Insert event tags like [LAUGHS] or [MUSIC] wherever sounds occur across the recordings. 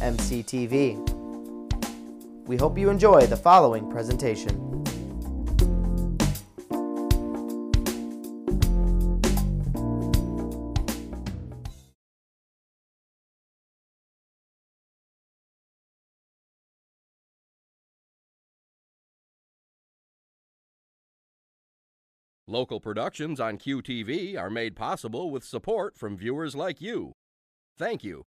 mctv. We hope you enjoy the following presentation. Local productions on QTV are made possible with support from viewers like you. Thank you.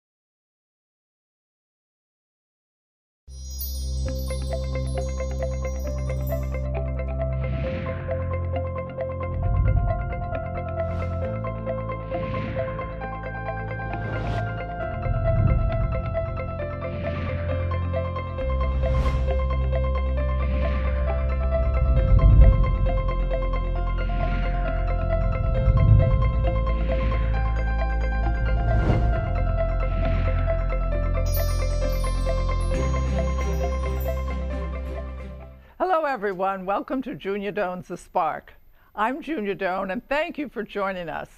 Everyone. Welcome to Junia Doan's The Spark. I'm Junior Doan, and thank you for joining us.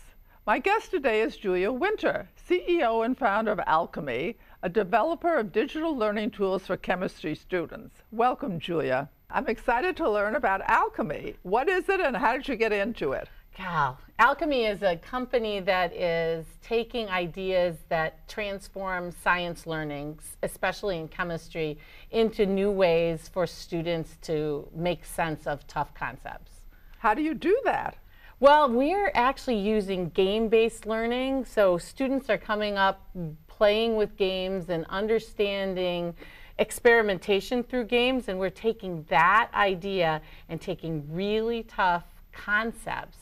My guest today is Julia Winter, CEO and founder of Alchemie, a developer of digital learning tools for chemistry students. Welcome, Julia. I'm excited to learn about Alchemie. What is it, and how did you get into it? Cal. Alchemie is a company that is taking ideas that transform science learnings, especially in chemistry, into new ways for students to make sense of tough concepts. How do you do that? Well, we're actually using game-based learning. So students are coming up playing with games and understanding experimentation through games, and we're taking that idea and taking really tough concepts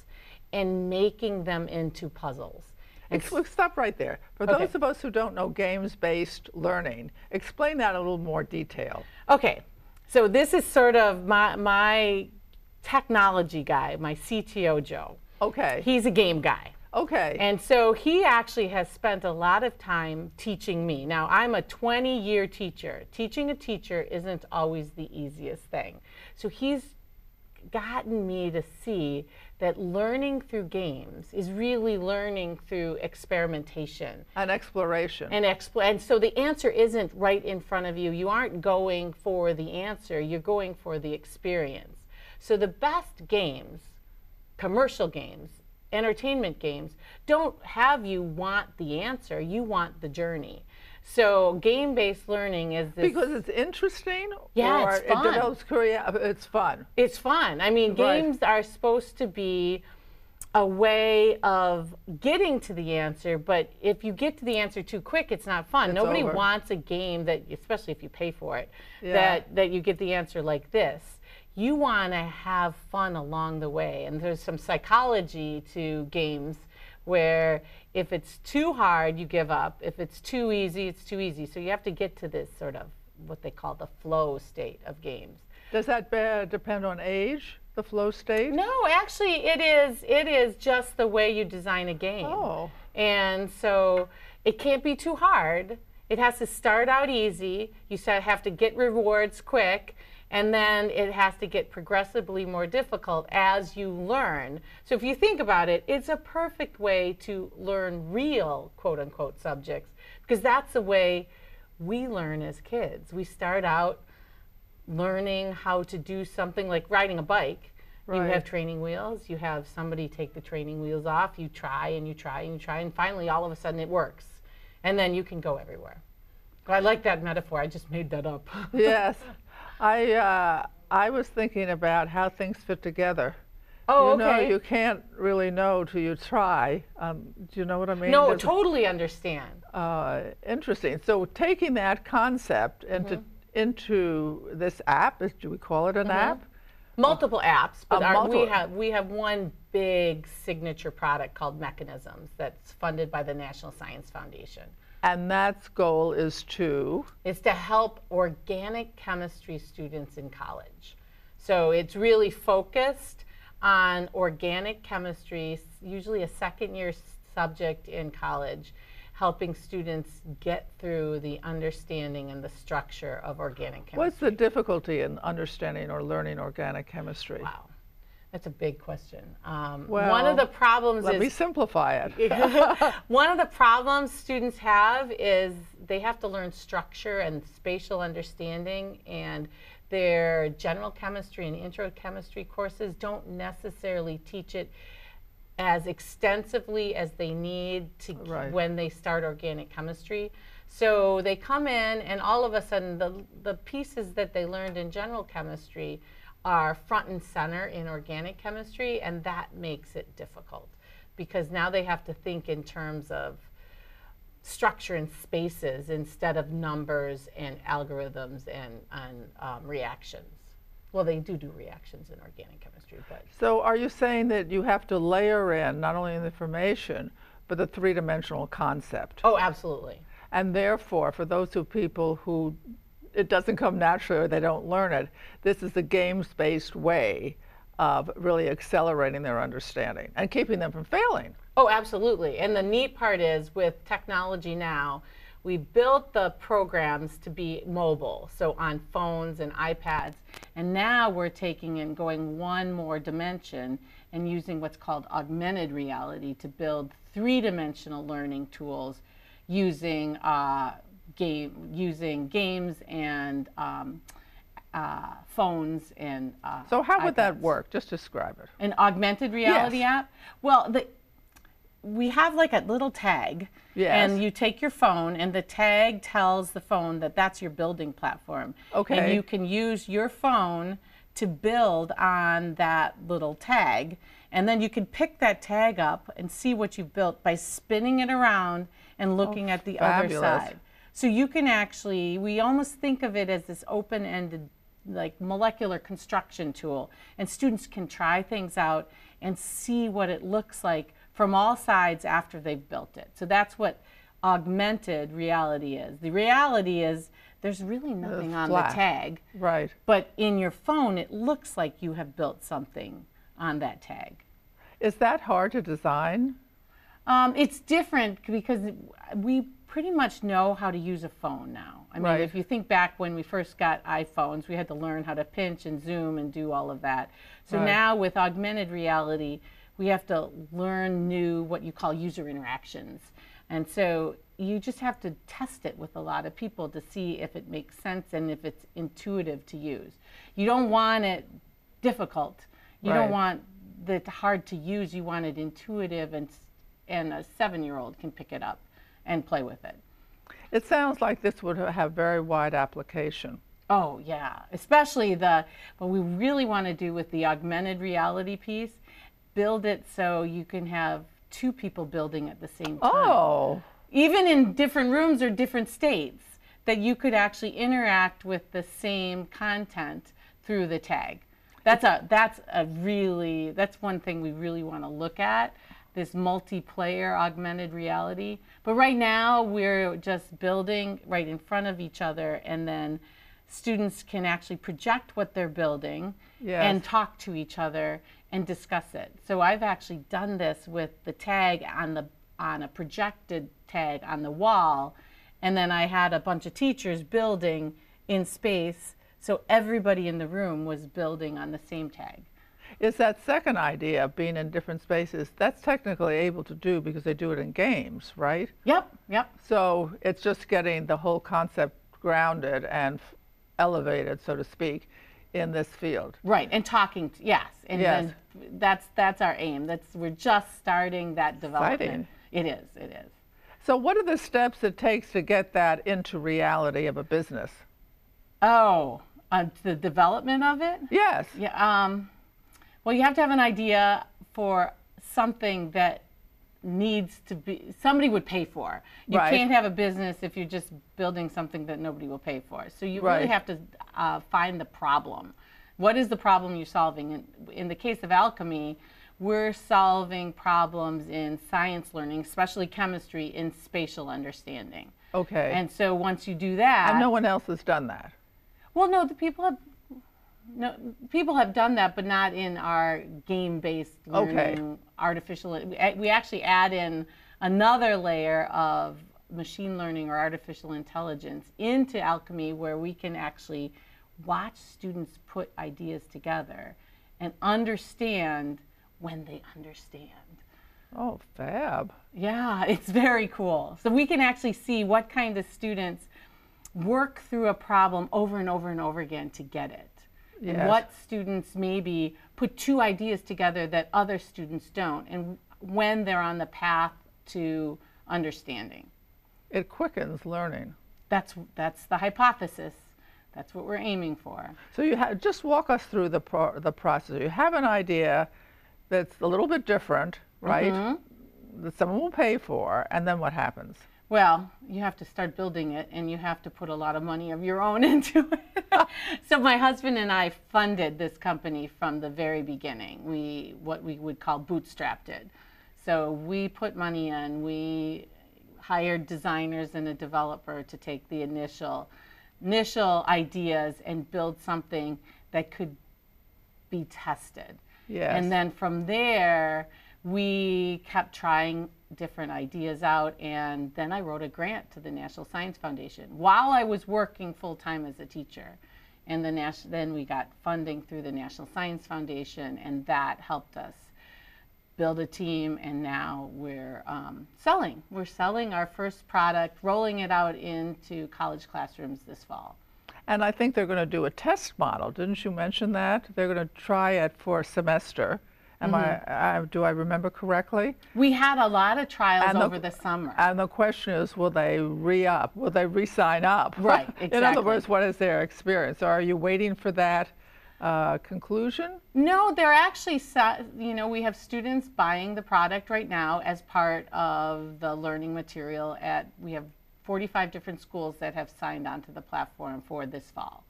and making them into puzzles. Ex- Stop right there. For Okay. those of us who don't know games-based learning, explain that in a little more detail. Okay, so this is sort of my, my technology guy, my CTO Joe. Okay. He's a game guy. okay. And so he actually has spent a lot of time teaching me. Now, I'm a 20 year teacher. Teaching a teacher isn't always the easiest thing. So he's gotten me to see that learning through games is really learning through experimentation. An exploration. And, expl- and so the answer isn't right in front of you. You aren't going for the answer, you're going for the experience. So the best games, commercial games, entertainment games, don't have you want the answer, you want the journey. So game based learning is this. because it's interesting. Yeah, or it's fun. It develops career. It's fun. It's fun. I mean, Right. games are supposed to be a way of getting to the answer, but if you get to the answer too quick, it's not fun. It's Nobody over. wants a game that, especially if you pay for it, Yeah. that that you get the answer like this. You want to have fun along the way, and there's some psychology to games where if it's too hard, you give up. If it's too easy, it's too easy. So you have to get to this sort of what they call the flow state of games. Does that depend on age, the flow state? No, actually, it is. It is just the way you design a game. Oh. And so it can't be too hard. It has to start out easy. You have to get rewards quick, and then it has to get progressively more difficult as you learn. So if you think about it, it's a perfect way to learn real quote unquote subjects because that's the way we learn as kids. We start out learning how to do something like riding a bike. You have training wheels, you have somebody take the training wheels off, you try and you try and you try, and finally all of a sudden it works. And then you can go everywhere. I like that metaphor, I just made that up. [LAUGHS] yes. I uh, I was thinking about how things fit together. oh, you know, okay. you can't really know till you try. Um, do you know what I mean? no, There's totally understand. uh, interesting. So taking that concept into Mm-hmm. into this app, is, do we call it an app? Multiple apps, but Uh, our, multiple- we have we have one big signature product called Mechanisms that's funded by the National Science Foundation. And that's goal is to is to help organic chemistry students in college. So it's really focused on organic chemistry, usually a second year subject in college, helping students get through the understanding and the structure of organic chemistry. What's the difficulty in understanding or learning organic chemistry? Wow. That's a big question. Um, well, one of the problems let is me simplify it. [LAUGHS] one of the problems students have is they have to learn structure and spatial understanding and their general chemistry and intro chemistry courses don't necessarily teach it as extensively as they need to right. when they start organic chemistry. So they come in and all of a sudden the, the pieces that they learned in general chemistry are front and center in organic chemistry and that makes it difficult because now they have to think in terms of structure and spaces instead of numbers and algorithms and, and um, reactions. Well, they do do reactions in organic chemistry, but. So are you saying that you have to layer in not only the information, but the three-dimensional concept? Oh, absolutely. And therefore, for those who people who it doesn't come naturally or they don't learn it, this is a games-based way of really accelerating their understanding and keeping them from failing. Oh, absolutely. And the neat part is with technology now, we built the programs to be mobile, so on phones and iPads. And now we're taking and going one more dimension and using what's called augmented reality to build three-dimensional learning tools using uh, game using games and um, uh, phones and uh, so how would iPads. that work just describe it an augmented reality yes. app well the we have like a little tag yes. and you take your phone and the tag tells the phone that that's your building platform okay and you can use your phone to build on that little tag and then you can pick that tag up and see what you've built by spinning it around and looking oh, at the fabulous. other side so you can actually we almost think of it as this open-ended like molecular construction tool and students can try things out and see what it looks like from all sides after they've built it. So that's what augmented reality is. The reality is there's really nothing on the tag. Right. But in your phone it looks like you have built something on that tag. Is that hard to design? Um, it's different because we pretty much know how to use a phone now. I mean, right. if you think back when we first got iPhones, we had to learn how to pinch and zoom and do all of that. So right. now with augmented reality, we have to learn new what you call user interactions. And so you just have to test it with a lot of people to see if it makes sense and if it's intuitive to use. You don't want it difficult. You right. don't want it hard to use. You want it intuitive and and a seven-year-old can pick it up and play with it. It sounds like this would have very wide application. Oh yeah, especially the what we really want to do with the augmented reality piece, build it so you can have two people building at the same time. Oh. Even in different rooms or different states, that you could actually interact with the same content through the tag. That's a that's a really that's one thing we really want to look at this multiplayer augmented reality. But right now we're just building right in front of each other and then students can actually project what they're building yes. and talk to each other and discuss it. So I've actually done this with the tag on the on a projected tag on the wall and then I had a bunch of teachers building in space so everybody in the room was building on the same tag is that second idea of being in different spaces that's technically able to do because they do it in games right? Yep yep. So it's just getting the whole concept grounded and elevated so to speak in this field. Right and talking to, yes and yes. then that's that's our aim. That's we're just starting that development. Exciting. it is it is. So what are the steps it takes to get that into reality of a business? Oh uh, the development of it? Yes. Yeah um well, you have to have an idea for something that needs to be somebody would pay for. You right. can't have a business if you're just building something that nobody will pay for. So you right. really have to uh, find the problem. What is the problem you're solving? In, in the case of Alchemie, we're solving problems in science learning, especially chemistry, in spatial understanding. Okay. And so once you do that, and no one else has done that. well, no, the people have no people have done that, but not in our game-based learning. Okay. Artificial. we We actually add in another layer of machine learning or artificial intelligence into Alchemie, where we can actually watch students put ideas together and understand when they understand. Oh, fab. Yeah, [LAUGHS] it's very cool. So we can actually see what kind of students work through a problem over and over and over again to get it. And Yes. what students maybe put two ideas together that other students don't, and when they're on the path to understanding. It quickens learning. That's that's the hypothesis. That's what we're aiming for. So you have just walk us through the pro- the process. You have an idea that's a little bit different, right? Mm-hmm. That someone will pay for, and then what happens? Well, you have to start building it and you have to put a lot of money of your own [LAUGHS] into it. so my husband and I funded this company from the very beginning. We what we would call bootstrapped it. So we put money in, we hired designers and a developer to take the initial initial ideas and build something that could be tested. Yes. And then from there, we kept trying different ideas out. And then I wrote a grant to the National Science Foundation while I was working full time as a teacher. And the Nas- then we got funding through the National Science Foundation, and that helped us build a team. And now we're um, selling. We're selling our first product, rolling it out into college classrooms this fall. And I think they're going to do a test model. Didn't you mention that? They're going to try it for a semester. Am Mm-hmm. I, I? Do I remember correctly? We had a lot of trials And over the summer. And the question is, will they re-up? Will they re-sign up? Right, exactly. [LAUGHS] In other words, what is their experience? Are you waiting for that uh, conclusion? No, they're actually, you know, we have students buying the product right now as part of the learning material at, we have 45 different schools that have signed onto the platform for this fall.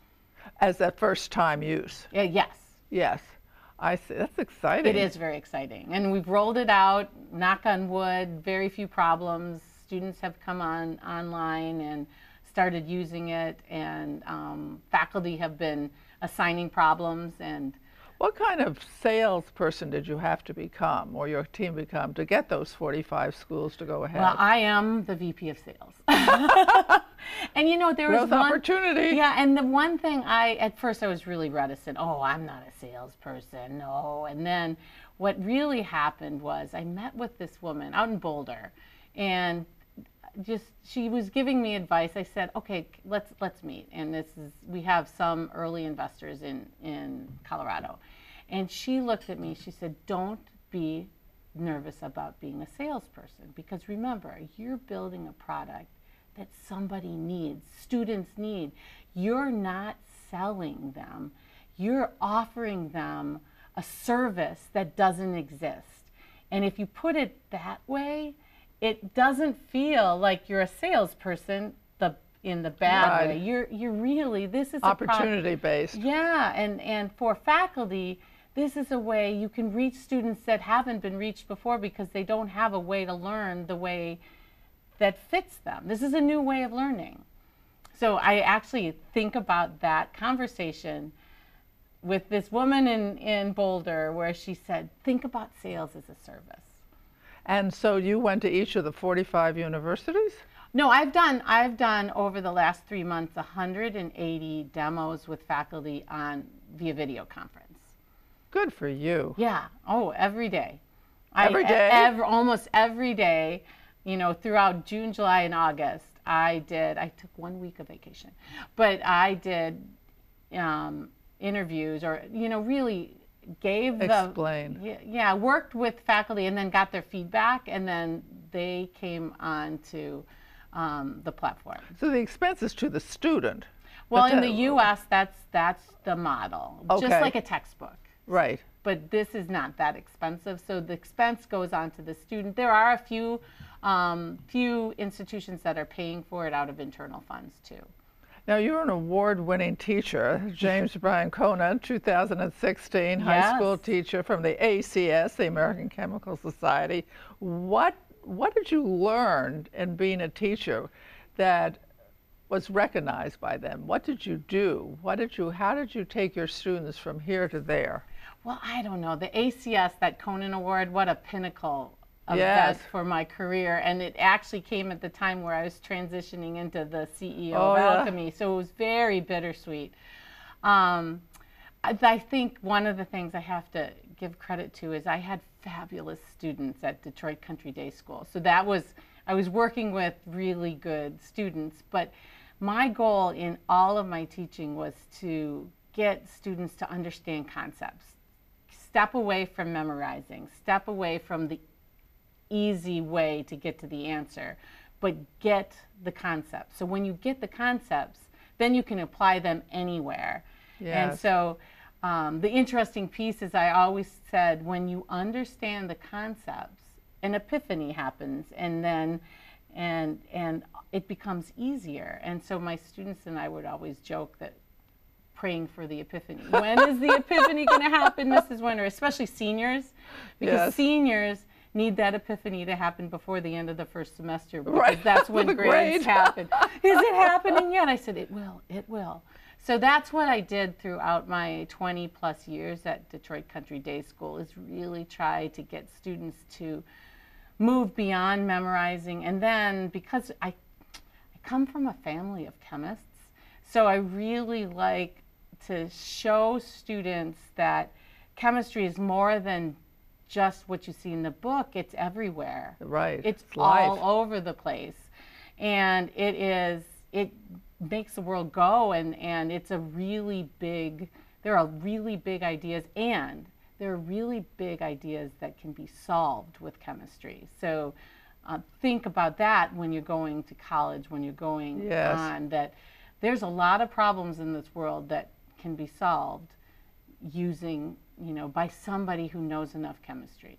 As a first time use? Yeah, yes, Yes. I see. That's exciting. it is very exciting. And we've rolled it out, knock on wood, very few problems. Students have come on online and started using it, and um, faculty have been assigning problems and What kind of salesperson did you have to become, or your team become, to get those 45 schools to go ahead? Well, I am the VP of sales. [LAUGHS] and you know, there was Growth one opportunity. Yeah, and the one thing I at first I was really reticent. Oh, I'm not a salesperson. No. And then what really happened was I met with this woman out in Boulder and just she was giving me advice. I said, "Okay, let's let's meet." And this is we have some early investors in in Colorado. And she looked at me. She said, "Don't be nervous about being a salesperson because remember, you're building a product that somebody needs, students need. You're not selling them. You're offering them a service that doesn't exist. And if you put it that way, it doesn't feel like you're a salesperson the in the bad Right. way. You're you're really this is a Opportunity based. yeah, and, and for faculty, this is a way you can reach students that haven't been reached before because they don't have a way to learn the way that fits them. This is a new way of learning. So I actually think about that conversation with this woman in, in Boulder where she said, think about sales as a service. And so you went to each of the 45 universities? No, I've done I've done over the last three months 180 demos with faculty on via video conference. Good for you. Yeah. Oh, every day. Every I, day? ev- almost every day. You know, throughout June, July, and August, I did. I took one week of vacation, but I did um, interviews, or you know, really gave the Explain. yeah, worked with faculty, and then got their feedback, and then they came on to um, the platform. So the expense is to the student. Well, in the- U.S., that's that's the model, just like a textbook Right. but this is not that expensive. So the expense goes on to the student. There are a few, um, few institutions that are paying for it out of internal funds too. Now, you're an award winning teacher, James [LAUGHS] Bryant Conant, 2016 high school teacher from the ACS, the American Chemical Society. What, what did you learn in being a teacher that was recognized by them? What did you do? What did you, how did you take your students from here to there? Well, I don't know. The ACS, that Conant Award, what a pinnacle of Yes. that for my career. And it actually came at the time where I was transitioning into the CEO Oh, of yeah. Alchemie. So it was very bittersweet. Um, I, I think one of the things I have to give credit to is I had fabulous students at Detroit Country Day School. So that was, I was working with really good students. But my goal in all of my teaching was to get students to understand concepts step away from memorizing, step away from the easy way to get to the answer, but get the concepts. So when you get the concepts, then you can apply them anywhere. And so um, the interesting piece is I always said when you understand the concepts, an epiphany happens, and then and and it becomes easier. And so my students and I would always joke that praying for the epiphany. [LAUGHS] When is the epiphany going to happen, Mrs. Winter? Especially seniors, because Yes. seniors need that epiphany to happen before the end of the first semester because Right, that's when [LAUGHS] grades grade. happen. [LAUGHS] Is it happening yet? I said it will. It will. So that's what I did throughout my 20 plus years at Detroit Country Day School is really try to get students to move beyond memorizing and then because I I come from a family of chemists, so I really like to show students that chemistry is more than just what you see in the book, it's everywhere. Right. It's, It's all over the place. And it is it makes the world go and and it's a really big there are really big ideas and there are really big ideas that can be solved with chemistry. So uh, think about that when you're going to college, when you're going Yes. on, that there's a lot of problems in this world that can be solved using, you know, by somebody who knows enough chemistry.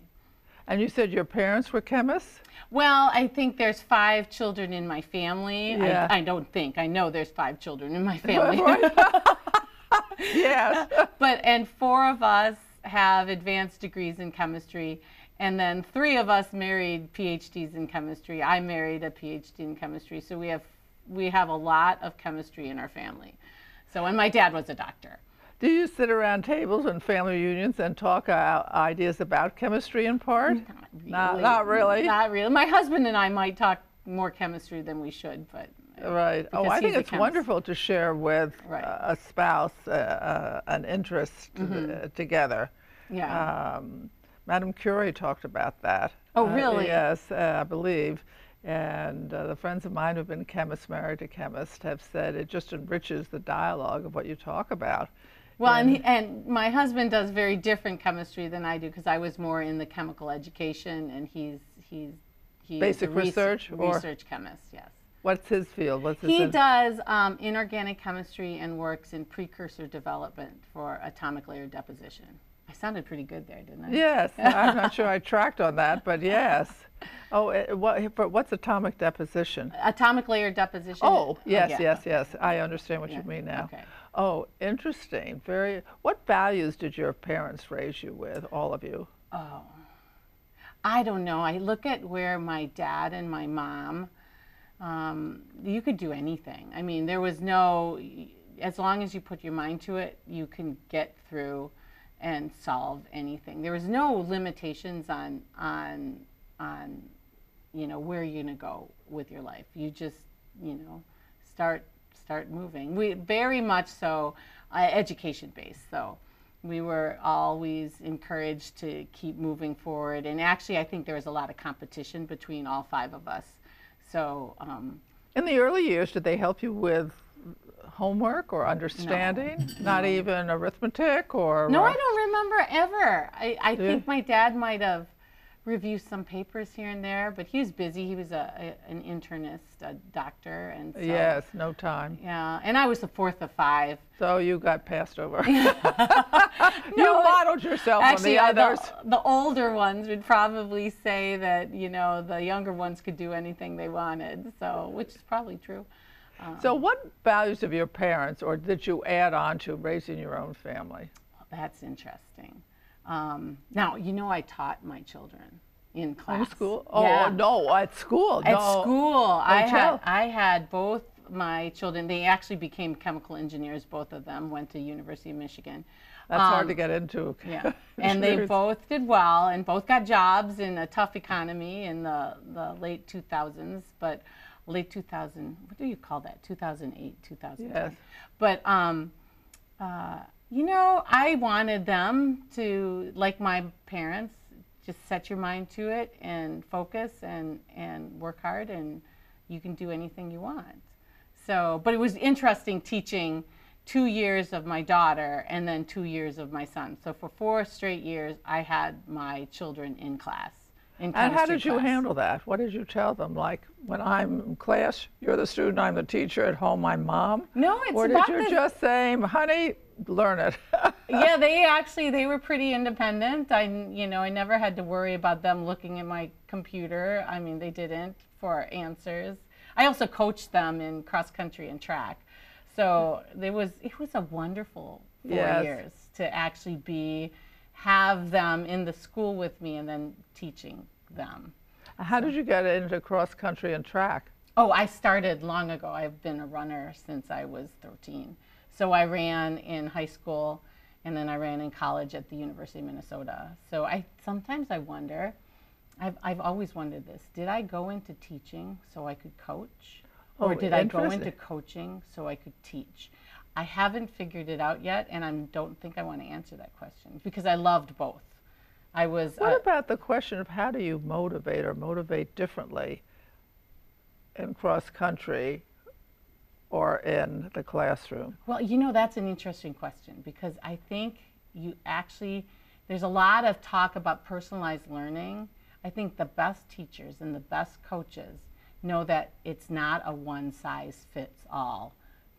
And you said your parents were chemists? Well, I think there's five children in my family. Yeah. I, I don't think. I know there's five children in my [LAUGHS] family. [LAUGHS] yes. but and four of us have advanced degrees in chemistry and then three of us married phds in chemistry i married a phd in chemistry so we have we have a lot of chemistry in our family so and my dad was a doctor Do you sit around tables and family reunions and talk uh, ideas about chemistry in part? Not, not really. not really my husband and i might talk more chemistry than we should but Right. Oh, I think it's chemist. wonderful to share with Right. uh, a spouse uh, uh, an interest uh, together. Mm-hmm. yeah Um, Madame Curie talked about that. Oh, Uh, really? yes, uh, I believe. And uh, the friends of mine who've been chemists, married to chemists, have said it just enriches the dialogue of what you talk about. Well, and, he, and my husband does very different chemistry than I do because I was more in the chemical education, and he's he's he's Basic a research or- research chemist. Yes, What's his field? What's his he does um, inorganic chemistry and works in precursor development for atomic layer deposition. I sounded pretty good there, didn't I? Yes, I'm not sure I [LAUGHS] tracked on that, but yes. Oh, uh, what, but what's atomic deposition? Atomic layer deposition. Oh, yes, yeah. yes, yes. I understand what Yeah, you mean now. okay. Oh, interesting. Very. What values did your parents raise you with, all of you? Oh, I don't know. I look at where my dad and my mom, um, you could do anything. I mean, there was no, as long as you put your mind to it, you can get through and solve anything. There was no limitations on, on, on, you know, where you're to go with your life. You just, you know, start, start moving. We very much so uh, education based, so we were always encouraged to keep moving forward. And actually, I think there was a lot of competition between all five of us. So, um, In the early years, did they help you with homework or understanding? Not even arithmetic or? no, I don't remember ever. I, I Yeah. think my dad might have reviewed some papers here and there, but he was busy. He was a, a an internist, a doctor, and so, Yes, no time. yeah. And I was the fourth of five. So you got passed over. [LAUGHS] [LAUGHS] you modeled yourself Actually, on the others. the, the older ones would probably say that you know the younger ones could do anything they wanted. So, which is probably true. Um, so, what values of your parents, or did you add on to raising your own family? Well, That's interesting. Um, now, you know, I taught my children in class. School? Oh Yeah. no, at school. At no. school, I had. I had both my children. They actually became chemical engineers. Both of them went to University of Michigan. That's hard Um, to get into. Yeah, [LAUGHS] and they both did well, and both got jobs in a tough economy in the the late 2000s. But late 2000, what do you call that? 2008, 2010. Yes. But um, uh, you know, I wanted them to, like my parents, just set your mind to it and focus and and work hard, and you can do anything you want. So, but it was interesting teaching two years of my daughter and then two years of my son. So for four straight years, I had my children in class. In And how did you handle that? What did you tell them? Like, when I'm in class, you're the student, I'm the teacher. At home, I'm mom. No, it's not. Or did you the- just say, "Honey, learn it"? [LAUGHS] yeah, they actually they were pretty independent. I you know I never had to worry about them looking at my computer. I mean, they didn't for answers. I also coached them in cross country and track, so there was it was a wonderful four Yes. years to actually be have them in the school with me and then teaching them. how did you get into cross country and track? Oh, I started long ago. I've been a runner since I was 13. So I ran in high school and then I ran in college at the University of Minnesota. So I sometimes I wonder, I've, I've always wondered this, did I go into teaching so I could coach? Or Oh, did I go into coaching so I could teach? I haven't figured it out yet and I don't think I want to answer that question because I loved both. I was What uh, about the question of how do you motivate or motivate differently in cross country or in the classroom? Well, you know, that's an interesting question because I think you actually, there's a lot of talk about personalized learning. I think the best teachers and the best coaches know that it's not a one size fits all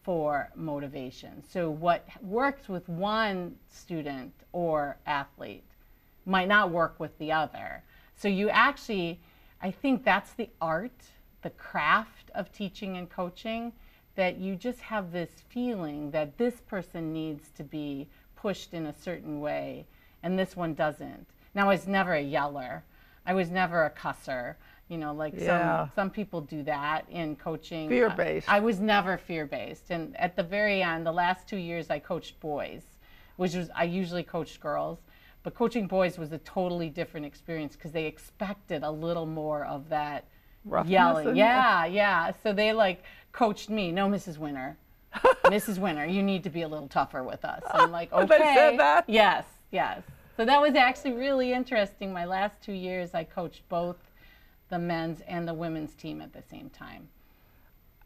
for motivation. So, what works with one student or athlete might not work with the other. So you actually, I think that's the art, the craft of teaching and coaching, that you just have this feeling that this person needs to be pushed in a certain way and this one doesn't. Now, I was never a yeller. I was never a cusser. You know, like Yeah. some some people do that in coaching. Fear-based. I, I was never fear based. And at the very end, the last two years, I coached boys, which was I usually coached girls, but coaching boys was a totally different experience because they expected a little more of that Roughness yelling. Yeah, yeah. So they like coached me. No, Mrs. Winter, [LAUGHS] Mrs. Winter, you need to be a little tougher with us. [LAUGHS] I'm like, okay. They said that? Yes, yes. So that was actually really interesting. My last two years, I coached both the men's and the women's team at the same time.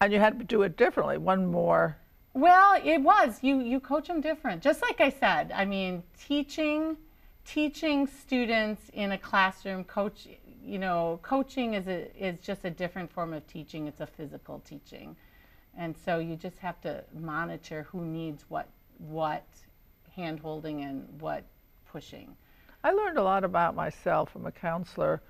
And you had to do it differently. One more. Well, it was. You you coach them different. Just like I said, I mean, teaching teaching students in a classroom, coach, you know, coaching is a is just a different form of teaching. It's a physical teaching. And so you just have to monitor who needs what what hand holding and what pushing. I learned a lot about myself from a counselor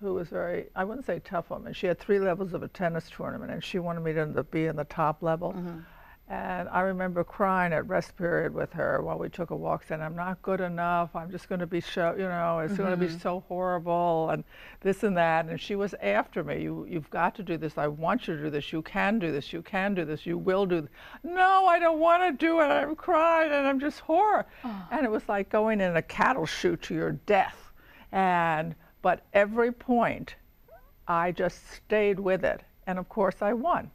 who was very, I wouldn't say tough on me. She had three levels of a tennis tournament and she wanted me to be in the top level. Uh-huh. And I remember crying at rest period with her while we took a walk saying, I'm not good enough. I'm just going to be show, you know, it's going to be mm-hmm. so horrible and this and that. And she was after me. You, you've got to do this. I want you to do this. You can do this. You can do this. You will do this. No, I don't want to do it. I'm crying and I'm just horror. Oh. And it was like going in a cattle chute to your death. And, but every point I just stayed with it. And of course, I won.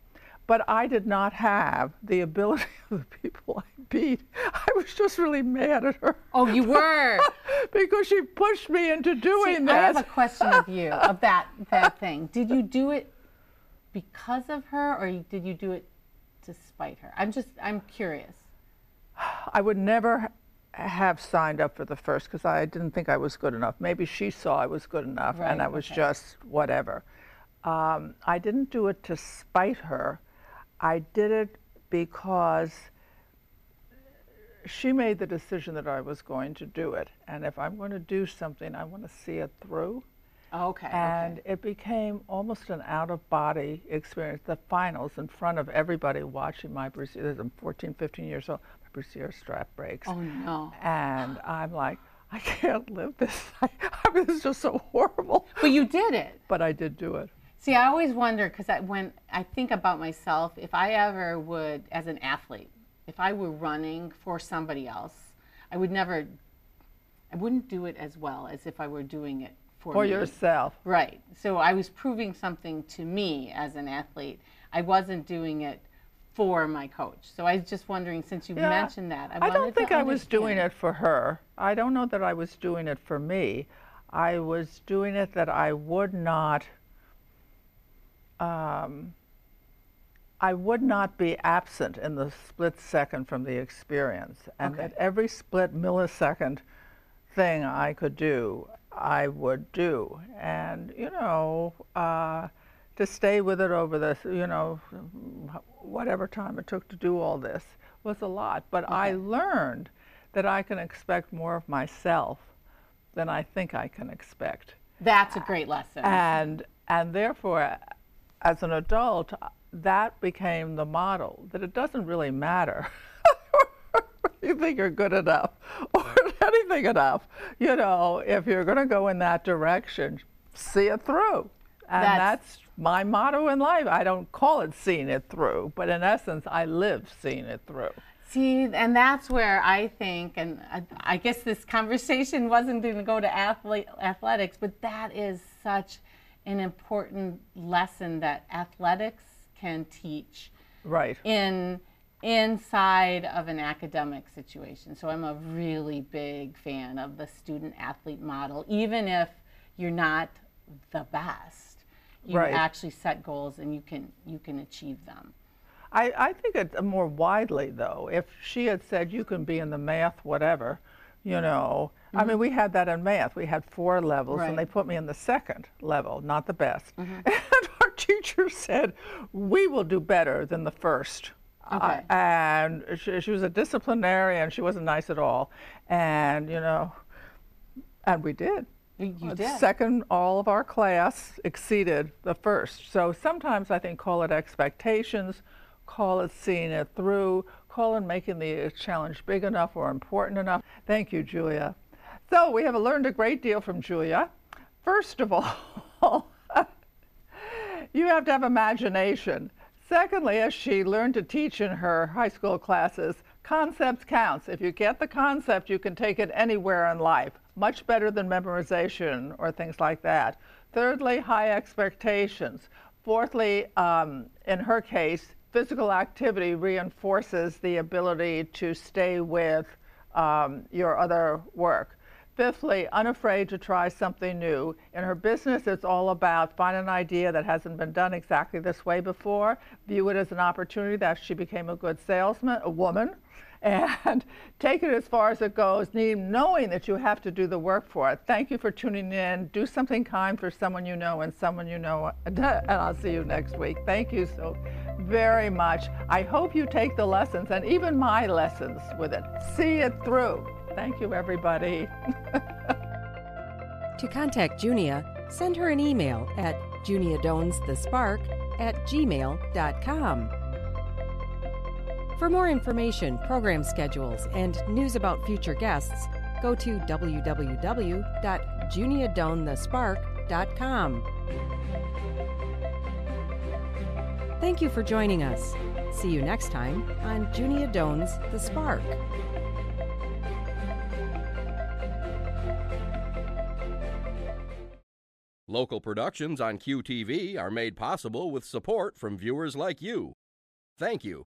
But I did not have the ability of the people I beat. I was just really mad at her. Oh, you [LAUGHS] were. because she pushed me into doing See, this. I have a question of you of that that thing. Did you do it because of her, or did you do it to spite her? I'm just I'm curious. I would never have signed up for the first because I didn't think I was good enough. Maybe she saw I was good enough, Right, and I was okay. just whatever. Um, I didn't do it to spite her. I did it because she made the decision that I was going to do it. And if I'm going to do something, I want to see it through. Okay. And okay. it became almost an out of body experience. The finals in front of everybody watching my brassiere, I'm 14, 15 years old, brassiere strap breaks. Oh no. And I'm like, I can't live this. I, [LAUGHS] I mean, this is just so horrible. But you did it. But I did do it. See, I always wonder because I, when I think about myself, if I ever would, as an athlete, if I were running for somebody else, I would never, I wouldn't do it as well as if I were doing it for, For yourself. Right. So I was proving something to me as an athlete. I wasn't doing it for my coach. So I was just wondering, since you Yeah, mentioned that, I, I don't think I was doing it for her. I don't know that I was doing it for me. I was doing it that I would not. Um, I would not be absent in the split second from the experience, and Okay. that every split millisecond thing I could do, I would do, and you know, uh, to stay with it over the, you know, whatever time it took to do all this was a lot. But I learned that I can expect more of myself than I think I can expect That's a great lesson. and and therefore as an adult that became the model that it doesn't really matter [LAUGHS] you think you're good enough [LAUGHS] or anything enough you know if you're going to go in that direction see it through and That's- that's, my motto in life i don't call it seeing it through but in essence i live seeing it through See, and that's where I think, and I, I guess this conversation [LAUGHS] wasn't going to go to athlete, athletics, but that is such an important lesson that athletics can teach right in inside of an academic situation. So I'm a really big fan of the student athlete model, even if you're not the best. You Right. actually set goals and you can you can achieve them. I, I think it more widely though. If she had said you can be in the math whatever, you know, I mean we had that in math. We had four levels and they put me in the second level, not the best. [LAUGHS] And our teacher said we will do better than the first. Uh, Okay. and she, she was a disciplinarian. She wasn't nice at all. And you know, and we did. You, did. Second, all of our class exceeded the first. So sometimes I think call it expectations, call it seeing it through, call it making the challenge big enough or important enough. Thank you, Julia. So we have learned a great deal from Julia. First of [LAUGHS] all, you have to have imagination. Secondly, as she learned to teach in her high school classes, concepts counts. If you get the concept, you can take it anywhere in life. Much better than memorization or things like that. Thirdly, high expectations. Fourthly, um, in her case, physical activity reinforces the ability to stay with um, your other work. Fifthly, unafraid to try something new. In her business, it's all about find an idea that hasn't been done exactly this way before, view it as an opportunity that she became a good salesman, a woman, [LAUGHS] and take it as far as it goes, knowing that you have to do the work for it. Thank you for tuning in. Do something kind for someone you know and someone you know, [LAUGHS] and I'll see you next week. Thank you so very much. I hope you take the lessons and even my lessons with it. See it through. Thank you, everybody. [LAUGHS] To contact Junia, send her an email at juniadonesthespark at gmail.com. For more information, program schedules, and news about future guests, go to www.juniadonethespark.com. Thank you for joining us. See you next time on Junia Doan's The Spark. Local productions on QTV are made possible with support from viewers like you. Thank you.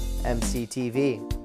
mctv.